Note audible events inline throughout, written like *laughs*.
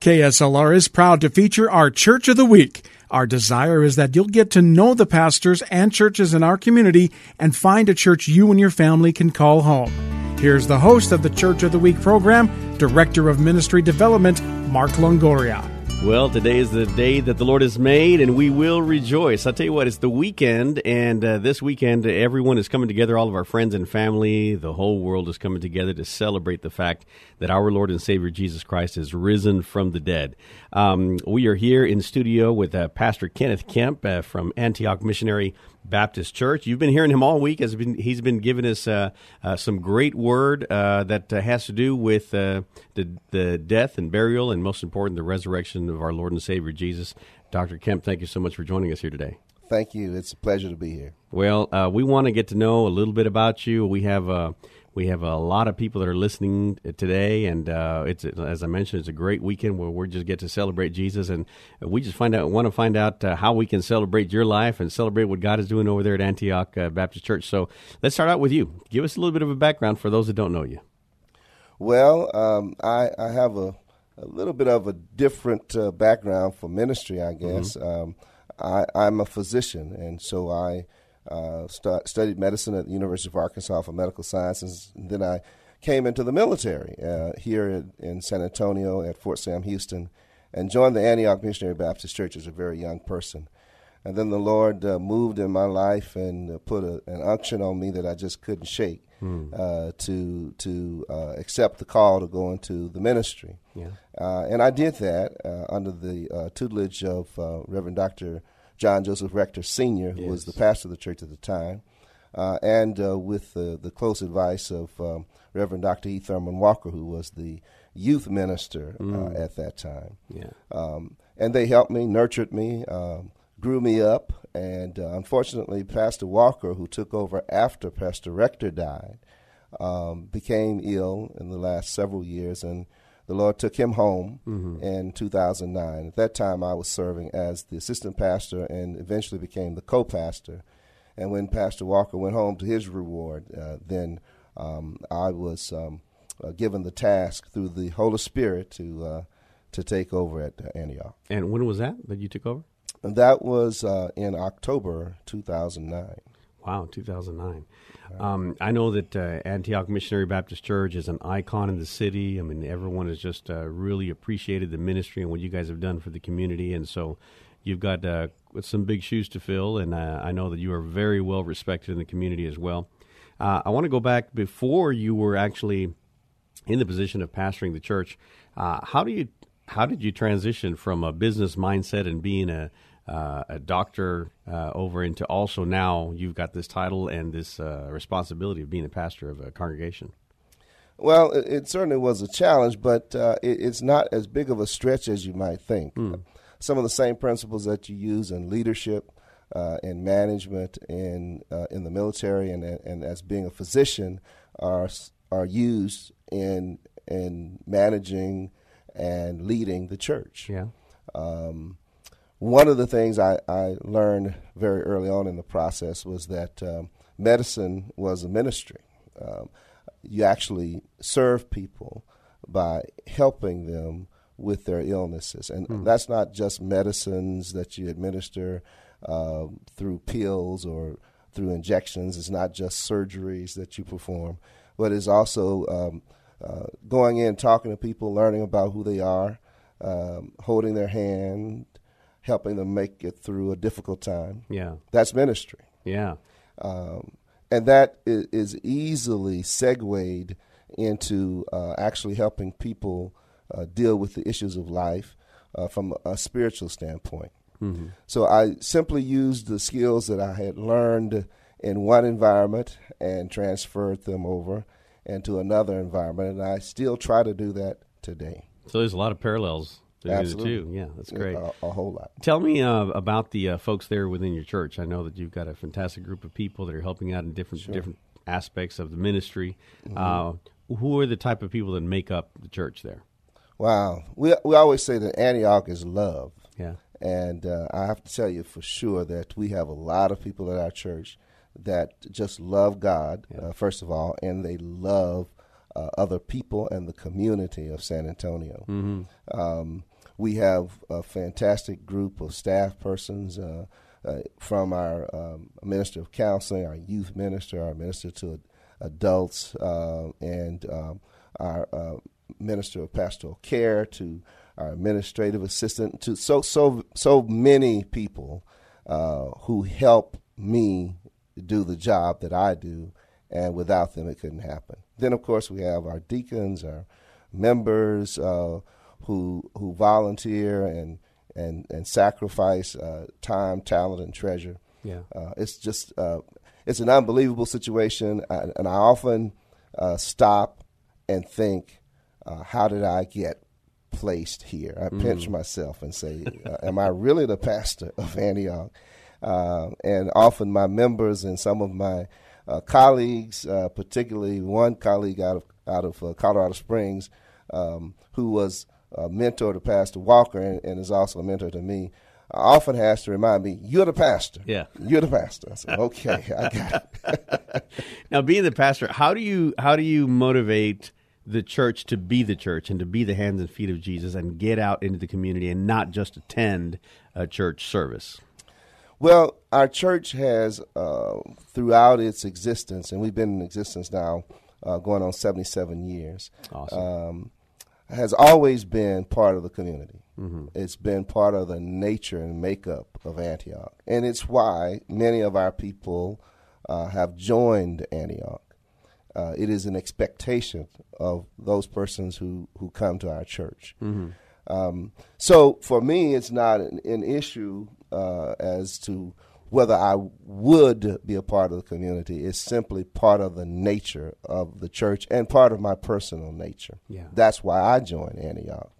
KSLR is proud to feature our Church of the Week. Our desire is that you'll get to know the pastors and churches in our community and find a church you and your family can call home. Here's the host of the Church of the Week program, Director of Ministry Development, Mark Longoria. Well, today is the day that the Lord has made, and we will rejoice. I'll tell you what, it's the weekend, and uh, this weekend, everyone is coming together, all of our friends and family, the whole world is coming together to celebrate the fact that our Lord and Savior Jesus Christ is risen from the dead. Um, we are here in studio with uh, Pastor Kenneth Kemp uh, from Antioch Missionary Baptist Church. You've been hearing him all week. As been, he's been giving us uh, uh, some great word uh, that uh, has to do with uh, the the death and burial, and most important, the resurrection of our Lord and Savior Jesus. Dr. Kemp, thank you so much for joining us here today. Thank you. It's a pleasure to be here. Well, uh, we want to get to know a little bit about you. We have we have a lot of people that are listening today, and uh, it's as I mentioned, it's a great weekend where we just get to celebrate Jesus, and we just find out want to find out uh, how we can celebrate your life and celebrate what God is doing over there at Antioch uh, Baptist Church. So let's start out with you. Give us a little bit of a background for those that don't know you. Well, um, I, I, have a, a, little bit of a different uh, background for ministry, I guess. Mm-hmm. Um, I, I'm a physician, and so I uh, st- studied medicine at the University of Arkansas for medical sciences. And then I came into the military uh, here in, in, San Antonio at Fort Sam Houston and joined the Antioch Missionary Baptist Church as a very young person. And then the Lord uh, moved in my life and uh, put a, an unction on me that I just couldn't shake hmm. uh, to to uh, accept the call to go into the ministry. Yeah. and I did that under the tutelage of Reverend Dr. John Joseph Rector Sr., who yes. was the pastor of the church at the time, uh, and uh, with the, the close advice of um, Reverend Dr. E. Thurman Walker, who was the youth minister uh, mm. at that time. Yeah. Um, and they helped me, nurtured me, um, grew me up, and uh, unfortunately, Pastor Walker, who took over after Pastor Rector died, um, became ill in the last several years and the Lord took him home mm-hmm. in 2009. At that time, I was serving as the assistant pastor and eventually became the co pastor. And when Pastor Walker went home to his reward, uh, then um, I was um, uh, given the task through the Holy Spirit to uh, to take over at Antioch. And when was that that you took over? And that was uh, in October 2009. Wow, 2009. Um, I know that uh, Antioch Missionary Baptist Church is an icon in the city. I mean, everyone has just uh, really appreciated the ministry and what you guys have done for the community. And so you've got uh, some big shoes to fill, and uh, I know that you are very well respected in the community as well. Uh, I want to go back before you were actually in the position of pastoring the church. Uh, how do you how did you transition from a business mindset and being a uh, a doctor uh, over into also now you've got this title and this uh, responsibility of being a pastor of a congregation. Well, it, it certainly was a challenge, but uh, it, it's not as big of a stretch as you might think. Mm. Some of the same principles that you use in leadership, uh, in management, in uh, in the military, and and as being a physician are are used in in managing and leading the church. Yeah. Um, one of the things I, I learned very early on in the process was that um, medicine was a ministry. Um, you actually serve people by helping them with their illnesses. And hmm. that's not just medicines that you administer uh, through pills or through injections, it's not just surgeries that you perform, but it's also um, uh, going in, talking to people, learning about who they are, um, holding their hand, helping them make it through a difficult time. Yeah, that's ministry. Yeah, um, and that is, is, easily segued into uh, actually helping people uh, deal with the issues of life uh, from a spiritual standpoint. Mm-hmm. So I simply used the skills that I had learned in one environment and transferred them over into another environment, and I still try to do that today. So there's a lot of parallels Between Absolutely. two. Yeah, that's great. A, a whole lot. Tell me uh, about the uh, folks there within your church. I know that you've got a fantastic group of people that are helping out in different different aspects of the ministry. Mm-hmm. Uh, who are the type of people that make up the church there? Wow. We, we always say that Antioch is love. Yeah. And uh, I have to tell you for sure that we have a lot of people at our church that just love God, uh, first of all, and they love uh, other people and the community of San Antonio. Um, we have a fantastic group of staff persons uh, uh, from our um, minister of counseling, our youth minister, our minister to adults, uh, and um, our uh, minister of pastoral care to our administrative assistant to so so so many people uh, who help me do the job that I do, and without them it couldn't happen. Then of course we have our deacons, our members uh, who who volunteer and and and sacrifice uh, time, talent, and treasure. Yeah. Uh, it's just uh, it's an unbelievable situation, I, and I often uh, stop and think, uh, how did I get placed here? I pinch myself and say, uh, am I really the pastor of Antioch? Uh, and often my members and some of my colleagues, uh, particularly one colleague out of out of uh, Colorado Springs, um, who was a mentor to Pastor Walker and, and is also a mentor to me, often has to remind me, "You're the pastor. Yeah. you're the pastor." I said, "Okay, I got it." *laughs* Now, being the pastor, how do you how do you motivate the church to be the church and to be the hands and feet of Jesus and get out into the community and not just attend a church service? Well, our church has, uh, throughout its existence, and we've been in existence now uh, going on 77 years, Awesome. um, has always been part of the community. It's been part of the nature and makeup of Antioch. And it's why many of our people uh, have joined Antioch. Uh, it is an expectation of those persons who, who come to our church. Um, so for me, it's not an, an issue uh, as to whether I would be a part of the community. It's simply part of the nature of the church and part of my personal nature. Yeah. That's why I joined Antioch.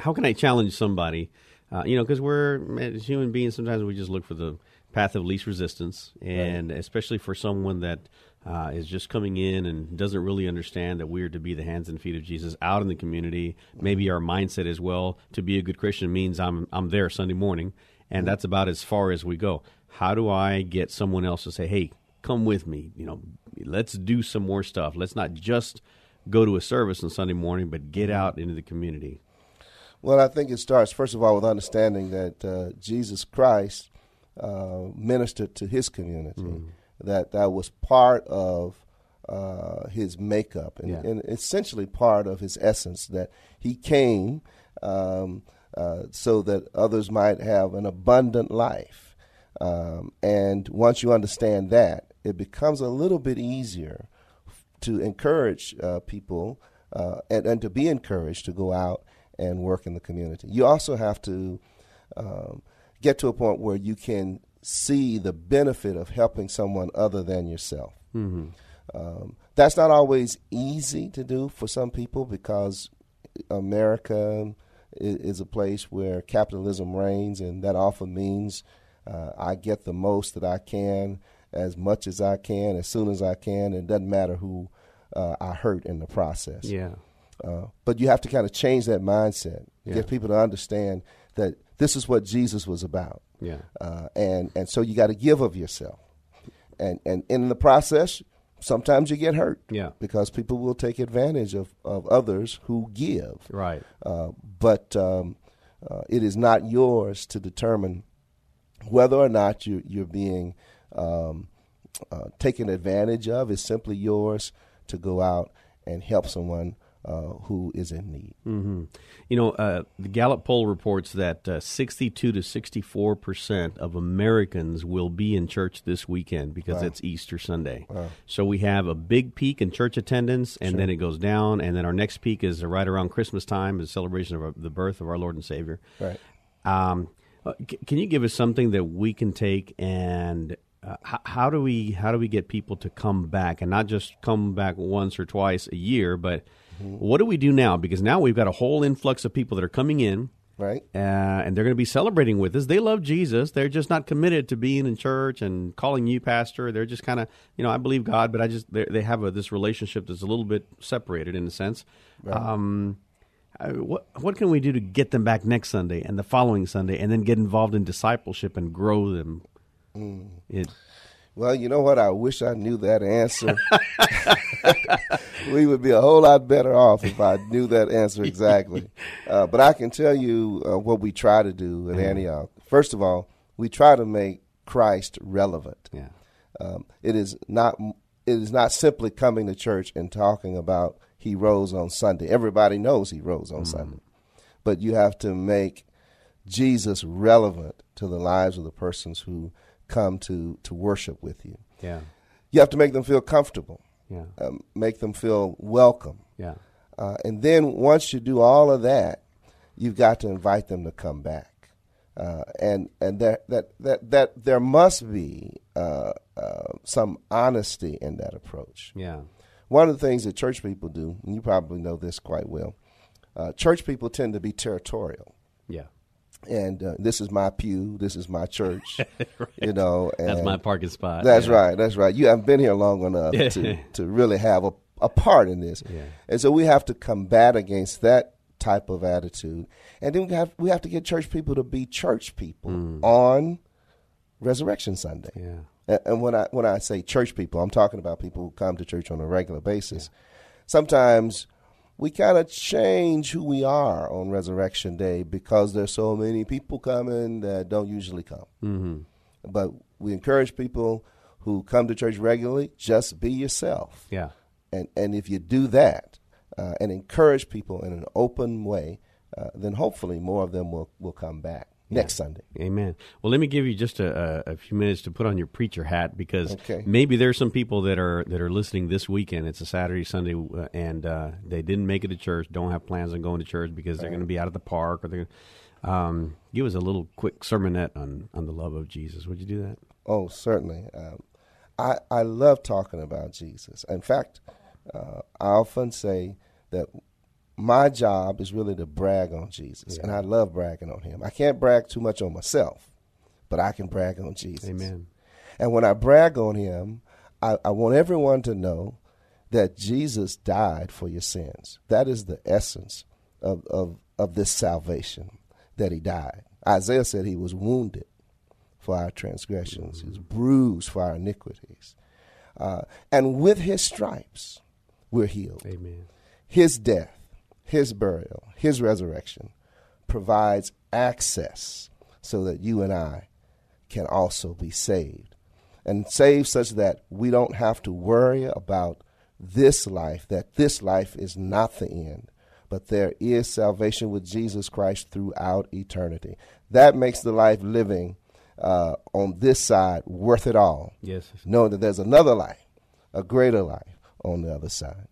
how can I challenge somebody? Uh, you know, because we're as human beings, sometimes we just look for the path of least resistance, and especially for someone that uh, is just coming in and doesn't really understand that we're to be the hands and feet of Jesus out in the community. Maybe our mindset as well to be a good Christian means I'm I'm there Sunday morning, and that's about as far as we go. How do I get someone else to say, "Hey, come with me"? You know, let's do some more stuff. Let's not just go to a service on Sunday morning, but get out into the community. Well, I think it starts, first of all, with understanding that uh, Jesus Christ uh, ministered to his community, that that was part of uh, his makeup and, Yeah. and essentially part of his essence, that he came um, uh, so that others might have an abundant life. Um, and once you understand that, it becomes a little bit easier to encourage uh, people uh, and, and to be encouraged to go out and work in the community. You also have to um, get to a point where you can see the benefit of helping someone other than yourself. Um, that's not always easy to do for some people because America is, is a place where capitalism reigns, and that often means uh, I get the most that I can, as much as I can, as soon as I can. It doesn't matter who uh, I hurt in the process. Yeah. Uh, but you have to kind of change that mindset, Yeah. get people to understand that this is what Jesus was about, Yeah. uh, and and so you got to give of yourself, and and in the process, sometimes you get hurt, Yeah. because people will take advantage of of others who give, Right. uh, but um, uh, it is not yours to determine whether or not you, you're being um, uh, taken advantage of. It's simply yours to go out and help someone uh, who is in need. hmm You know, uh, the Gallup poll reports that uh, 62 to 64 percent of Americans will be in church this weekend because it's Easter Sunday. So we have a big peak in church attendance, and then it goes down, and then our next peak is right around Christmas time, the celebration of our, the birth of our Lord and Savior. Right. Um, uh, c- can you give us something that we can take and uh, how do we how do we get people to come back and not just come back once or twice a year, but what do we do now? Because now we've got a whole influx of people that are coming in Right. Uh, and they're going to be celebrating with us. They love Jesus. They're just not committed to being in church and calling you pastor. They're just kind of, you know, I believe God, but I just they have a, this relationship that's a little bit separated in a sense. Right. Um, uh, what what can we do to get them back next Sunday and the following Sunday, and then get involved in discipleship and grow them? Mm. It, well, you know what? I wish I knew that answer. *laughs* we would be a whole lot better off if I knew that answer exactly. *laughs* Uh, but I can tell you uh, what we try to do at mm. Antioch. First of all, we try to make Christ relevant. Yeah. Um, it is not it is not simply coming to church and talking about he rose on Sunday. Everybody knows he rose on mm. Sunday. But you have to make Jesus relevant to the lives of the persons who come to, to worship with you. Yeah. You have to make them feel comfortable. Yeah. Um, make them feel welcome. Yeah. Uh, and then once you do all of that, you've got to invite them to come back. Uh, and and there, that, that, that there must be uh, uh some honesty in that approach. Yeah. One of the things that church people do, and you probably know this quite well, uh, church people tend to be territorial. Yeah. And uh, this is my pew. This is my church. *laughs* right. You know, and that's my parking spot. That's yeah. right. That's right. You haven't been here long enough to to really have a, a part in this. Yeah. And so we have to combat against that type of attitude. And then we have we have to get church people to be church people mm. on Resurrection Sunday. Yeah. And when I when I say church people, I'm talking about people who come to church on a regular basis. Yeah. Sometimes we kind of change who we are on Resurrection Day because there's so many people coming that don't usually come. Mm-hmm. But we encourage people who come to church regularly just be yourself. Yeah. And and if you do that uh, and encourage people in an open way, uh, then hopefully more of them will will come back next Sunday. Amen. Well, let me give you just a, a, few minutes to put on your preacher hat because okay. maybe there's some people that are that are listening this weekend. It's a Saturday, Sunday, uh, and uh, they didn't make it to church. Don't have plans on going to church because they're going to be out at the park or they're. Um, give us a little quick sermonette on on the love of Jesus. Would you do that? Oh, certainly. Um, I I love talking about Jesus. In fact, uh, I often say that my job is really to brag on Jesus, yeah. and I love bragging on him. I can't brag too much on myself, but I can brag on Jesus. Amen. And when I brag on him, I, I want everyone to know that Jesus died for your sins. That is the essence of, of, of this salvation, that he died. Isaiah said he was wounded for our transgressions, mm-hmm. he was bruised for our iniquities. Uh, and with his stripes, we're healed. Amen. His death his burial, his resurrection provides access so that you and I can also be saved. And saved such that we don't have to worry about this life, that this life is not the end, but there is salvation with Jesus Christ throughout eternity. That makes the life living uh, on this side worth it all. Yes. Knowing that there's another life, a greater life on the other side.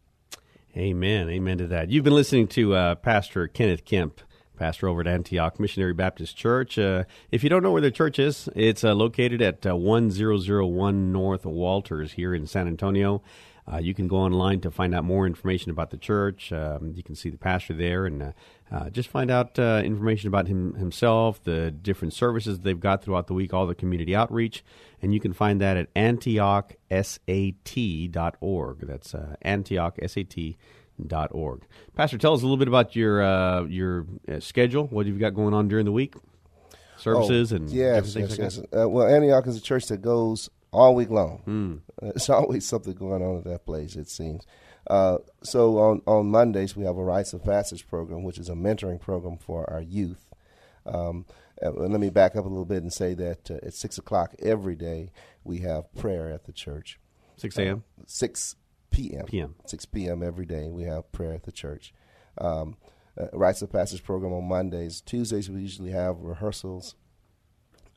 Amen. Amen to that. You've been listening to uh, Pastor Kenneth Kemp, pastor over at Antioch Missionary Baptist Church. Uh, if you don't know where the church is, it's uh, located at uh, 1001 North Walters here in San Antonio. Uh, you can go online to find out more information about the church. Um, you can see the pastor there and uh, uh, just find out uh, information about him himself, the different services they've got throughout the week, all the community outreach, and you can find that at antiochsat.org. That's uh, antiochsat.org. Pastor, tell us a little bit about your uh, your uh, schedule. What you've got going on during the week, services, oh, and yes, yes, yes. Uh, well, Antioch is a church that goes all week long. Mm. *laughs* It's always something going on at that place. It seems. Uh, so on, on Mondays, we have a Rites of Passage program, which is a mentoring program for our youth. Um, let me back up a little bit and say that uh, at 6 o'clock every day, we have prayer at the church. 6 a.m.? Uh, 6 p.m. p.m. 6 p.m. every day, we have prayer at the church. Um, uh, Rites of Passage program on Mondays. Tuesdays, we usually have rehearsals.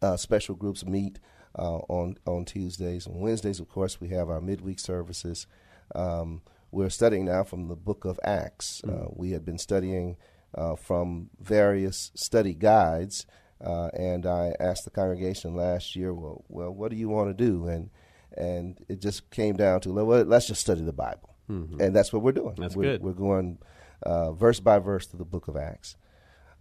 Uh, special groups meet on, on Tuesdays. On Wednesdays, of course, we have our midweek services. Um, we're studying now from the book of Acts. Mm-hmm. Uh, we had been studying uh, from various study guides, uh, and I asked the congregation last year, well, well, what do you want to do? And and it just came down to, well, let's just study the Bible, mm-hmm. and that's what we're doing. That's we're, good. We're going uh, verse by verse through the book of Acts.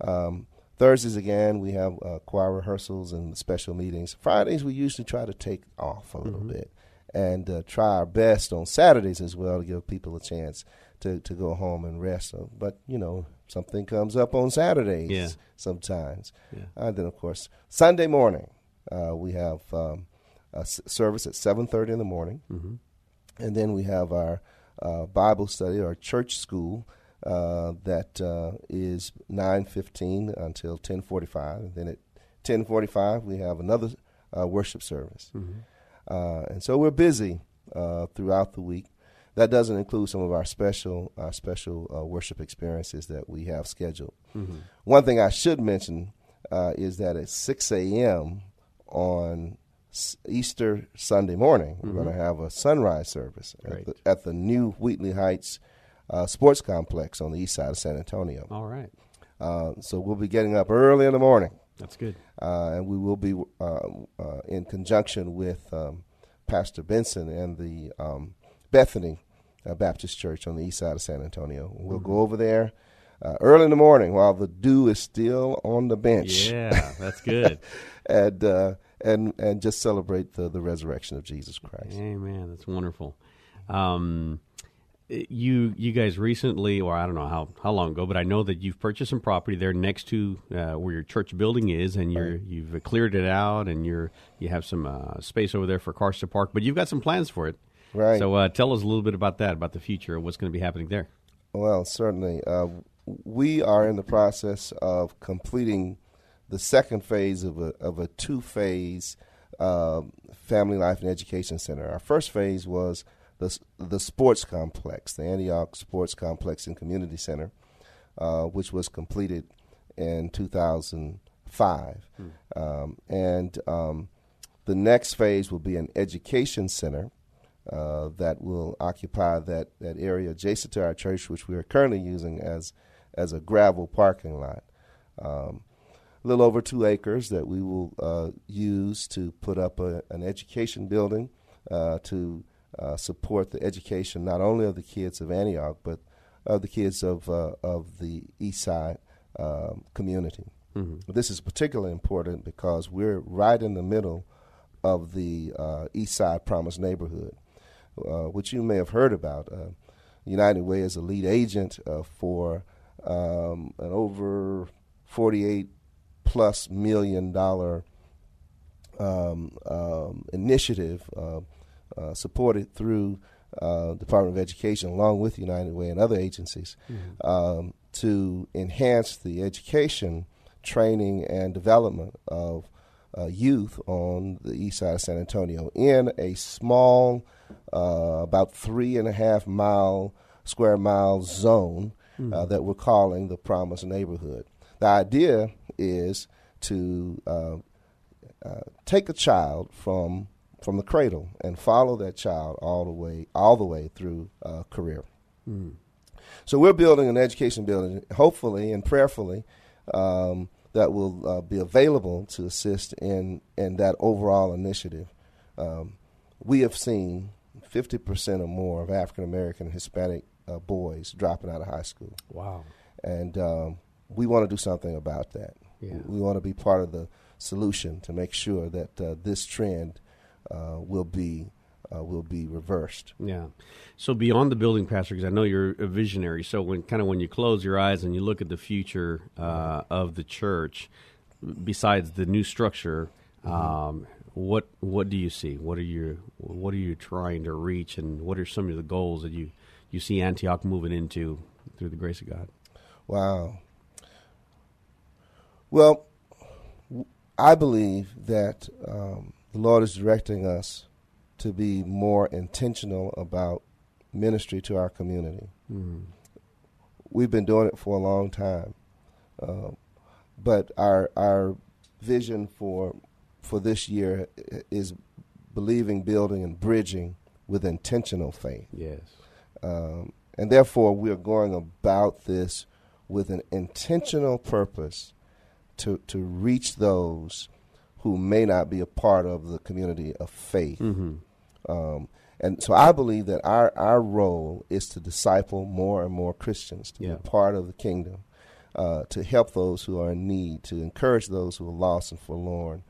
Um, Thursdays again, we have uh, choir rehearsals and special meetings. Fridays, we usually try to take off a little bit and uh, try our best on Saturdays as well to give people a chance to, to go home and rest. So, but you know, something comes up on Saturdays Yeah. sometimes. Yeah. And then, of course, Sunday morning uh, we have um, a s- service at seven thirty in the morning, and then we have our uh, Bible study or church school uh, that uh, is nine fifteen until ten forty five, then at ten forty five we have another uh, worship service, uh, and so we're busy uh, throughout the week. That doesn't include some of our special our special uh, worship experiences that we have scheduled. One thing I should mention uh, is that at six a.m. on S- Easter Sunday morning, we're going to have a sunrise service Great. at the, at the new Wheatley Heights uh, Sports Complex on the east side of San Antonio. All right. Uh, so we'll be getting up early in the morning, That's good. uh, and we will be uh, uh, in conjunction with um, Pastor Benson and the um, Bethany uh, Baptist Church on the east side of San Antonio. We'll go over there uh, early in the morning while the dew is still on the bench. Yeah, *laughs* that's good. and uh, and and just celebrate the, the resurrection of Jesus Christ. Amen. That's wonderful. Um, you you guys recently, or I don't know how, how long ago, but I know that you've purchased some property there next to uh, where your church building is, and you're you've cleared it out, and you're you have some uh, space over there for cars to park. But you've got some plans for it, Right. So uh, tell us a little bit about that, about the future, what's going to be happening there. Well, certainly, uh, we are in the process of completing the second phase of a of a two phase um family life and education center. Our first phase was the the sports complex, the Antioch Sports Complex and Community Center, uh, which was completed in 2005, um, and um, the next phase will be an education center uh, that will occupy that, that area adjacent to our church, which we are currently using as as a gravel parking lot. Um, a little over two acres that we will uh, use to put up a, an education building uh, to uh, support the education not only of the kids of Antioch but of the kids of uh, of the East Side um, community. This is particularly important because we're right in the middle of the uh, East Side Promise neighborhood, uh, which you may have heard about. Uh, United Way is a lead agent uh, for um, an over 48 plus million dollar um, um, initiative uh, supported through uh, Department of Education, along with United Way and other agencies, um, to enhance the education, training, and development of uh, youth on the east side of San Antonio in a small, uh, about three and a half mile square mile zone uh, that we're calling the Promise Neighborhood. The idea is to uh, uh, take a child from from the cradle and follow that child all the way all the way through uh, career. So we're building an education building, hopefully and prayerfully, um, that will uh, be available to assist in in that overall initiative. Um, we have seen 50% or more of African American Hispanic uh, boys dropping out of high school Wow. and um, we want to do something about that. Yeah. We want to be part of the solution to make sure that uh, this trend will be uh, will be reversed. Yeah. So beyond the building, Pastor, because I know you're a visionary. So when kind of when you close your eyes and you look at the future uh, of the church, besides the new structure, um, what what do you see? What are you what are you trying to reach, and what are some of the goals that you you see Antioch moving into through the grace of God? Wow. Well, I believe that um, the Lord is directing us to be more intentional about ministry to our community. We've been doing it for a long time, uh, but our our vision for for this year is believing, building, and bridging with intentional faith Yes. um, and therefore we are going about this with an intentional purpose to to reach those who may not be a part of the community of faith. Um, and so I believe that our our role is to disciple more and more Christians to Yeah. be part of the kingdom. uh, to help those who are in need, to encourage those who are lost and forlorn,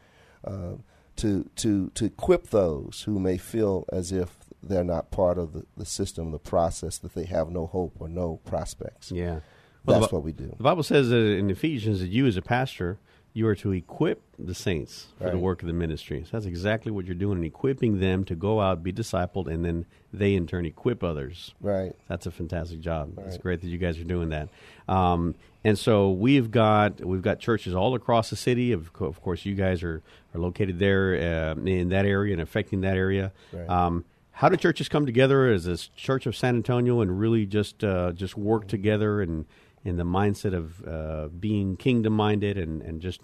uh, to to to equip those who may feel as if they're not part of the, the system, the process, that they have no hope or no prospects. Yeah. Well, That's what we do. The Bible says that in Ephesians that you, as a pastor, you are to equip the saints for right. the work of the ministry. So that's exactly what you're doing, and equipping them to go out, be discipled, and then they in turn equip others. Right. That's a fantastic job. Right. It's great that you guys are doing that. Um, and so we've got we've got churches all across the city. Of, of course, you guys are are located there uh, in that area and affecting that area. Right. Um, how do churches come together as a Church of San Antonio and really just uh, just work together and in the mindset of uh, being kingdom minded and, and just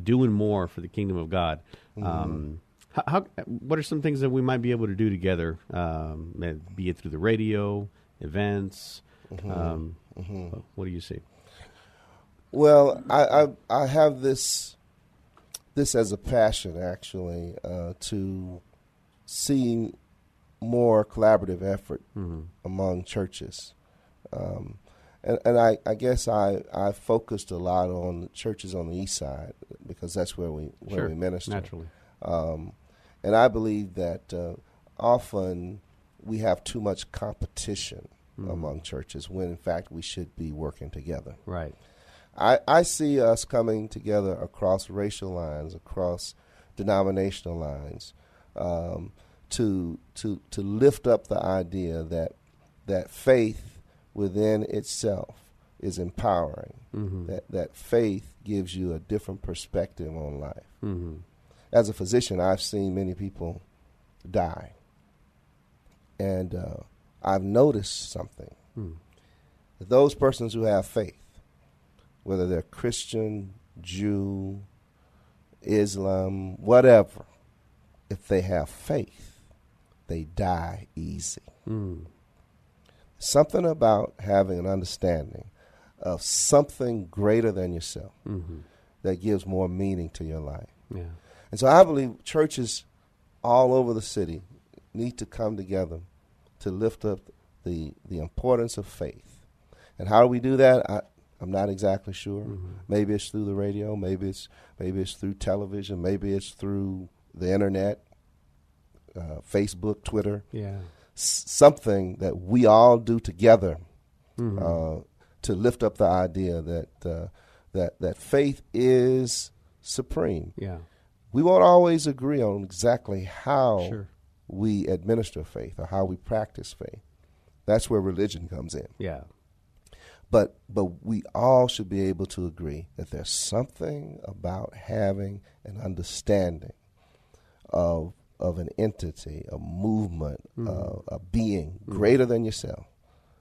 doing more for the kingdom of God. Mm-hmm. Um, how, how, what are some things that we might be able to do together, um, be it through the radio, events? Mm-hmm. Um, mm-hmm. What do you see? Well, I, I, I have this this as a passion actually uh, to see more collaborative effort mm-hmm. among churches. Um, and, and I, I guess I, I focused a lot on churches on the east side because that's where we where sure, we minister naturally. Um, and I believe that uh, often we have too much competition mm. among churches when in fact we should be working together. Right. I, I see us coming together across racial lines, across denominational lines, um, to to to lift up the idea that that faith within itself is empowering. Mm-hmm. That that faith gives you a different perspective on life. Mm-hmm. As a physician, I've seen many people die, and uh, I've noticed something. Mm. Those persons who have faith, whether they're Christian, Jew, Islam, whatever, if they have faith, they die easy. Mm something about having an understanding of something greater than yourself mm-hmm. that gives more meaning to your life. Yeah. And so I believe churches all over the city need to come together to lift up the the importance of faith. And how do we do that? I, I'm not exactly sure. Mm-hmm. Maybe it's through the radio. Maybe it's maybe it's through television. Maybe it's through the internet, uh, Facebook, Twitter. Yeah something that we all do together mm-hmm. uh, to lift up the idea that uh, that that faith is supreme. Yeah, we won't always agree on exactly how sure. we administer faith or how we practice faith. That's where religion comes in. Yeah. But but we all should be able to agree that there's something about having an understanding of of an entity, a movement, mm-hmm. uh, a being mm-hmm. greater than yourself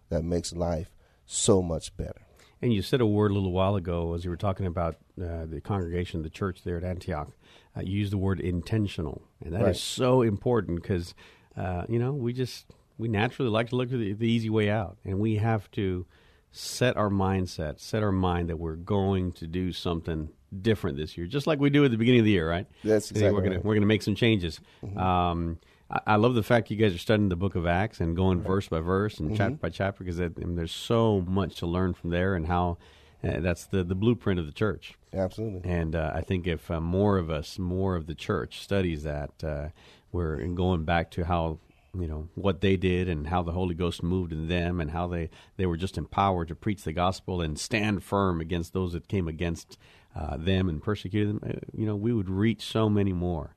that makes life so much better. And you said a word a little while ago as you were talking about uh, the congregation, the church there at Antioch. Uh, you used the word intentional, and that right. is so important because uh, you know we just we naturally like to look at the, the easy way out, and we have to set our mindset, set our mind that we're going to do something different this year, just like we do at the beginning of the year, right? That's exactly. We're gonna right. we're gonna make some changes. Mm-hmm. Um, I, I, love the fact you guys are studying the Book of Acts and going right. verse by verse and mm-hmm. chapter by chapter because I mean, there's so much to learn from there and how uh, that's the the blueprint of the church. Absolutely. And uh, I think if uh, more of us, more of the church studies that, uh, we're going back to how you know what they did and how the Holy Ghost moved in them and how they they were just empowered to preach the gospel and stand firm against those that came against uh, them and persecuted them. Uh, you know, we would reach so many more.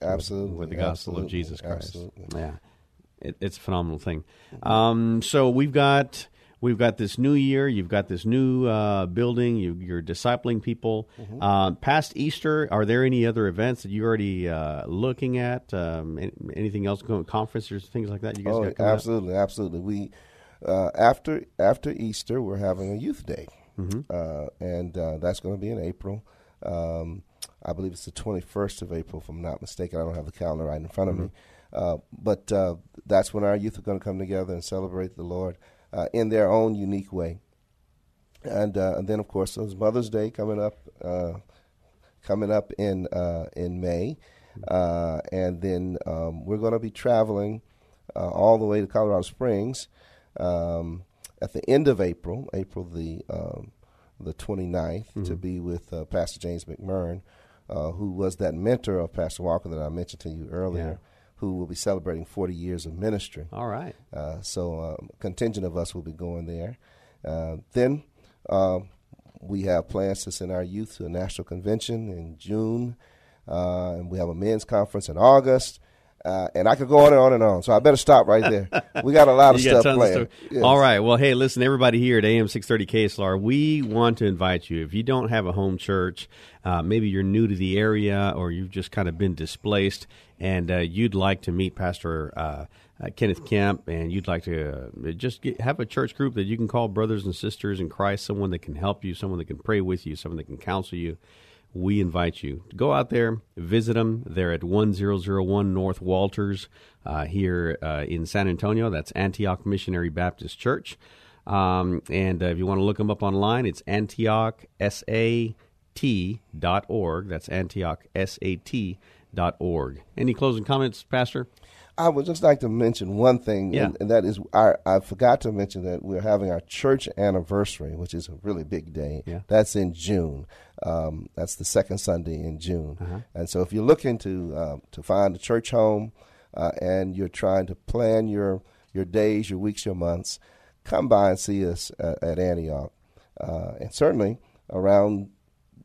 Absolutely, with, with the gospel Absolutely. of Jesus Christ. Absolutely. Yeah, it, it's a phenomenal thing. Um, so we've got we've got this new year. You've got this new uh, building. You, are discipling people. Mm-hmm. Uh, past Easter, are there any other events that you're already uh, looking at? Um, anything else going conferences, things like that? You guys oh, absolutely, up? absolutely. We uh, after after Easter, we're having a youth day, mm-hmm. Uh, and uh, that's going to be in April. Um, I believe it's the 21st of April, if I'm not mistaken. I don't have the calendar right in front of mm-hmm. me. Uh, but uh, that's when our youth are going to come together and celebrate the Lord uh, in their own unique way. And, uh, and then, of course, there's Mother's Day coming up, uh, coming up in uh, in May, uh, and then um, we're going to be traveling uh, all the way to Colorado Springs um, at the end of April, April the um, the 29th mm-hmm. to be with uh, Pastor James McMurrin, uh, who was that mentor of Pastor Walker that I mentioned to you earlier. Yeah. Who will be celebrating 40 years of ministry? All right. Uh, so, um, contingent of us will be going there. Uh, then um, we have plans to send our youth to a national convention in June, uh, and we have a men's conference in August. Uh, and I could go on and on and on. So I better stop right there. We got a lot *laughs* of stuff planned. Yes. All right. Well, hey, listen, everybody here at AM 630 KSLR, we want to invite you. If you don't have a home church, uh, maybe you're new to the area or you've just kind of been displaced and uh, you'd like to meet Pastor uh, uh, Kenneth Kemp and you'd like to uh, just get, have a church group that you can call brothers and sisters in Christ, someone that can help you, someone that can pray with you, someone that can counsel you we invite you to go out there, visit them. They're at 1001 North Walters uh, here uh, in San Antonio. That's Antioch Missionary Baptist Church. Um, and uh, if you want to look them up online, it's antiochsat.org. That's antiochsat.org. Any closing comments, Pastor? I would just like to mention one thing, yeah. and, and, that is our, I forgot to mention that we're having our church anniversary, which is a really big day. Yeah. That's in June. Um, that's the second Sunday in June. Uh-huh. And so, if you're looking to uh, to find a church home uh, and you're trying to plan your your days, your weeks, your months, come by and see us at, at Antioch. Uh, and certainly around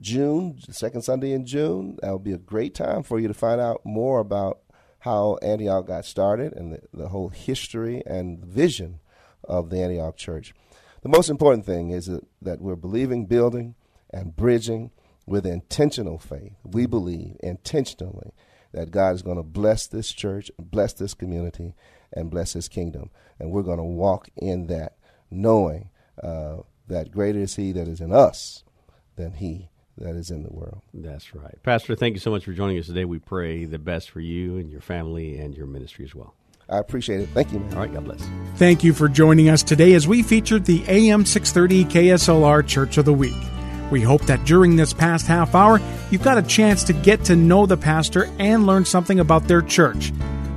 June, second Sunday in June, that will be a great time for you to find out more about how Antioch got started and the, the whole history and vision of the Antioch church. The most important thing is that, that we're believing, building, and bridging with intentional faith. We believe intentionally that God is going to bless this church, bless this community, and bless His kingdom. And we're going to walk in that, knowing uh, that greater is He that is in us than He that is in the world. That's right. Pastor, thank you so much for joining us today. We pray the best for you and your family and your ministry as well. I appreciate it. Thank you. Man. All right, God bless. Thank you for joining us today as we featured the AM 630 KSLR Church of the Week. We hope that during this past half hour, you've got a chance to get to know the pastor and learn something about their church.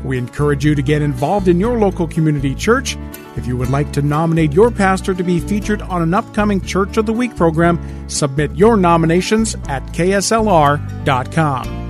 We encourage you to get involved in your local community church. If you would like to nominate your pastor to be featured on an upcoming Church of the Week program, submit your nominations at kslr.com.